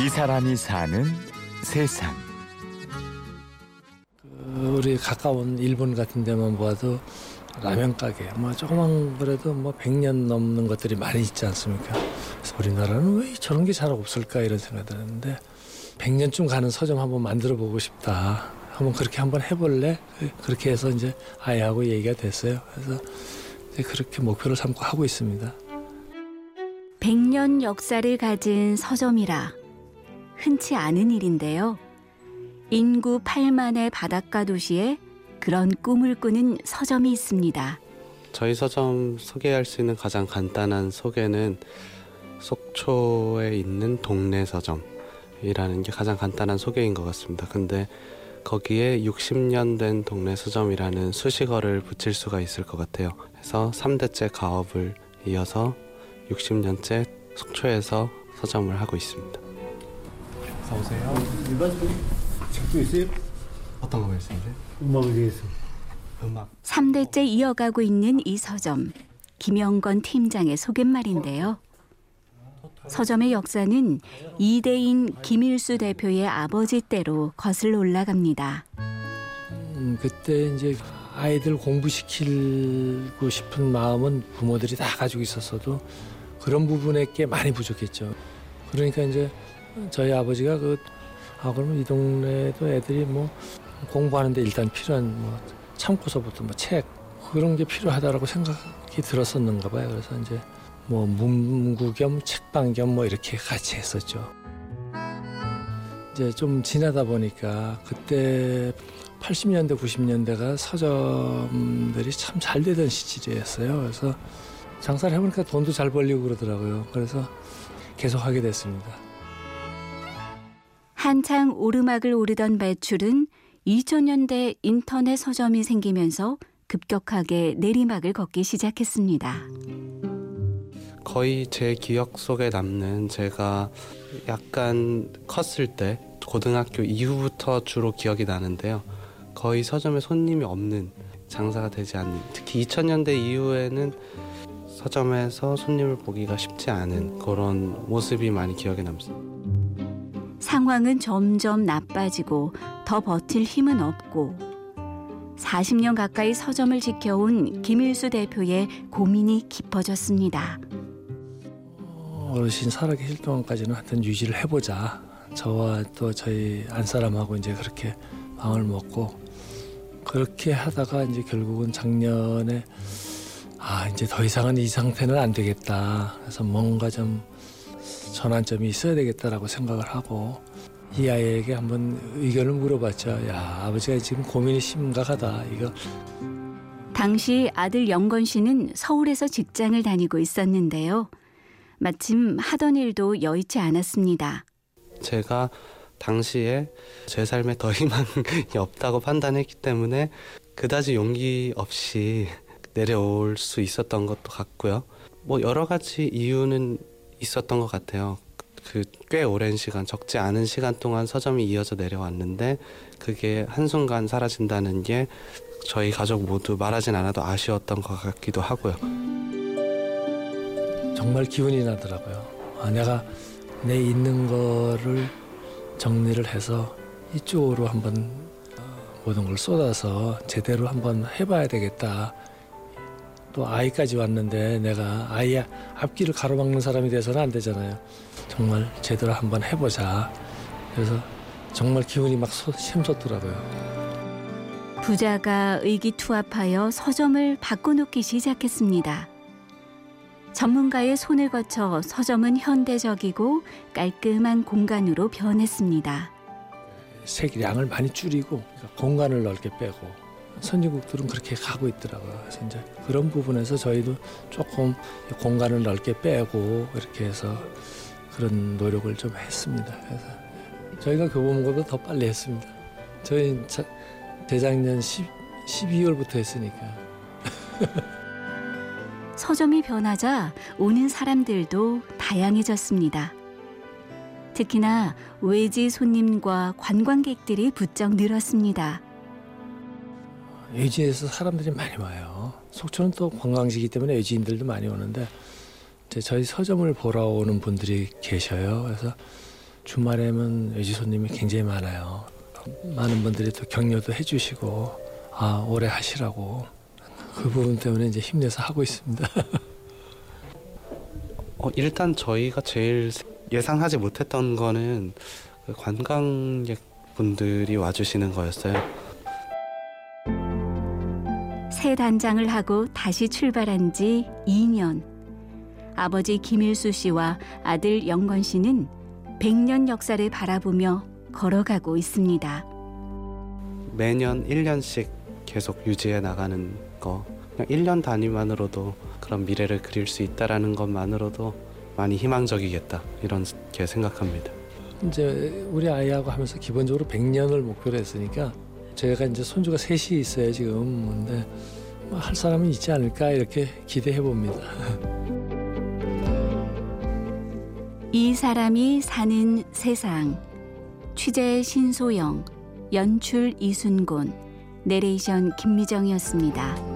이 사람이 사는 세상. 그 우리 가까운 일본 같은 데만 봐도 라면 가게 뭐 조그만 그래도 뭐 100년 넘는 것들이 많이 있지 않습니까? 그래서 우리나라는 왜 저런 게 잘 없을까 이런 생각이 드는데 100년쯤 가는 서점 한번 만들어 보고 싶다. 한번 그렇게 한번 해볼래? 그렇게 해서 이제 아이하고 얘기가 됐어요. 그래서 이제 그렇게 목표를 삼고 하고 있습니다. 100년 역사를 가진 서점이라 흔치 않은 일인데요. 인구 8만의 바닷가 도시에 그런 꿈을 꾸는 서점이 있습니다. 저희 서점 소개할 수 있는 가장 간단한 소개는 속초에 있는 동네 서점이라는 게 가장 간단한 소개인 것 같습니다. 근데 거기에 60년 된 동네 서점이라는 수식어를 붙일 수가 있을 것 같아요. 그래서 3대째 가업을 이어서 60년째 속초에서 서점을 하고 있습니다. 어서오세요. 일반 책도 있어요? 어떤 거 말씀이세요? 음악에 대해서. 음악. 3대째 이어가고 있는 이 서점. 김영건 팀장의 소개말인데요. 서점의 역사는 이대인 김일수 대표의 아버지 때로 거슬러 올라갑니다. 음, 그때 이제 아이들 공부시키고 싶은 마음은 부모들이 다 가지고 있었어도 그런 부분에 꽤 많이 부족했죠. 그러니까 이제 저희 아버지가 그, 아, 그러면 이 동네도 애들이 뭐 공부하는데 일단 필요한 뭐 참고서부터 뭐 책, 그런 게 필요하다라고 생각이 들었었는가 봐요. 그래서 이제 뭐 문구 겸 책방 겸 뭐 이렇게 같이 했었죠. 이제 좀 지나다 보니까 그때 80년대, 90년대가 서점들이 참 잘 되던 시절이었어요. 그래서 장사를 해보니까 돈도 잘 벌리고 그러더라고요. 그래서 계속 하게 됐습니다. 한창 오르막을 오르던 매출은 2000년대 인터넷 서점이 생기면서 급격하게 내리막을 걷기 시작했습니다. 거의 제 기억 속에 남는 제가 약간 컸을 때 고등학교 이후부터 주로 기억이 나는데요. 거의 서점에 손님이 없는 장사가 되지 않는 특히 2000년대 이후에는 서점에서 손님을 보기가 쉽지 않은 그런 모습이 많이 기억에 남습니다. 상황은 점점 나빠지고 더 버틸 힘은 없고 40년 가까이 서점을 지켜온 김일수 대표의 고민이 깊어졌습니다. 어르신 살아 계실 동안까지는 하여튼 유지를 해보자. 저와 또 저희 안사람하고 이제 그렇게 마음을 먹고 그렇게 하다가 이제 결국은 작년에 아 이제 더 이상은 이 상태는 안 되겠다. 그래서 뭔가 좀 전환점이 있어야 되겠다라고 생각을 하고 이 아이에게 한번 의견을 물어봤죠. 야 아버지가 지금 고민이 심각하다. 이거 당시 아들 영건 씨는 서울에서 직장을 다니고 있었는데요. 마침 하던 일도 여의치 않았습니다. 제가 당시에 제 삶에 더 희망이 없다고 판단했기 때문에 그다지 용기 없이 내려올 수 있었던 것도 같고요. 뭐 여러 가지 이유는 있었던 것 같아요. 그 꽤 오랜 시간, 적지 않은 시간 동안 서점이 이어져 내려왔는데 그게 한순간 사라진다는 게 저희 가족 모두 말하진 않아도 아쉬웠던 것 같기도 하고요. 정말 기운이 나더라고요. 아, 내가 내 있는 거를 정리를 해서 이쪽으로 한번 어, 모든 걸 쏟아서 제대로 한번 해봐야 되겠다. 또 아이까지 왔는데 내가 아이 앞길을 가로막는 사람이 돼서는 안 되잖아요. 정말 제대로 한번 해보자. 그래서 정말 기운이 막 샘솟더라고요. 부자가 의기투합하여 서점을 바꿔놓기 시작했습니다. 전문가의 손을 거쳐 서점은 현대적이고 깔끔한 공간으로 변했습니다. 색량을 많이 줄이고 공간을 넓게 빼고 선진국들은 그렇게 가고 있더라고요. 그래서 이제 그런 부분에서 저희도 조금 공간을 넓게 빼고 이렇게 해서 그런 노력을 좀 했습니다. 그래서 저희가 교보문고보다 더 빨리 했습니다. 저희 재작년 10, 12월부터 했으니까. 서점이 변하자 오는 사람들도 다양해졌습니다. 특히나 외지 손님과 관광객들이 부쩍 늘었습니다. 외지에서 사람들이 많이 와요. 속초는 또 관광지이기 때문에 외지인들도 많이 오는데 저희 서점을 보러 오는 분들이 계셔요. 그래서 주말에는 외지 손님이 굉장히 많아요. 많은 분들이 또 격려도 해주시고 아 오래 하시라고 그 부분 때문에 이제 힘내서 하고 있습니다. 어, 일단 저희가 제일 예상하지 못했던 거는 그 관광객 분들이 와주시는 거였어요. 새 단장을 하고 다시 출발한 지 2년. 아버지 김일수 씨와 아들 영건 씨는 100년 역사를 바라보며 걸어가고 있습니다. 매년 1년씩 계속 유지해 나가는 거. 그냥 1년 단위만으로도 그런 미래를 그릴 수 있다라는 것만으로도 많이 희망적이겠다. 이렇게 생각합니다. 이제 우리 아이하고 하면서 기본적으로 100년을 목표로 했으니까 저희가 이제 손주가 셋이 있어요 지금. 근데 뭐 할 사람은 있지 않을까 이렇게 기대해 봅니다. 이 사람이 사는 세상. 취재 신소영, 연출 이순곤, 내레이션 김미정이었습니다.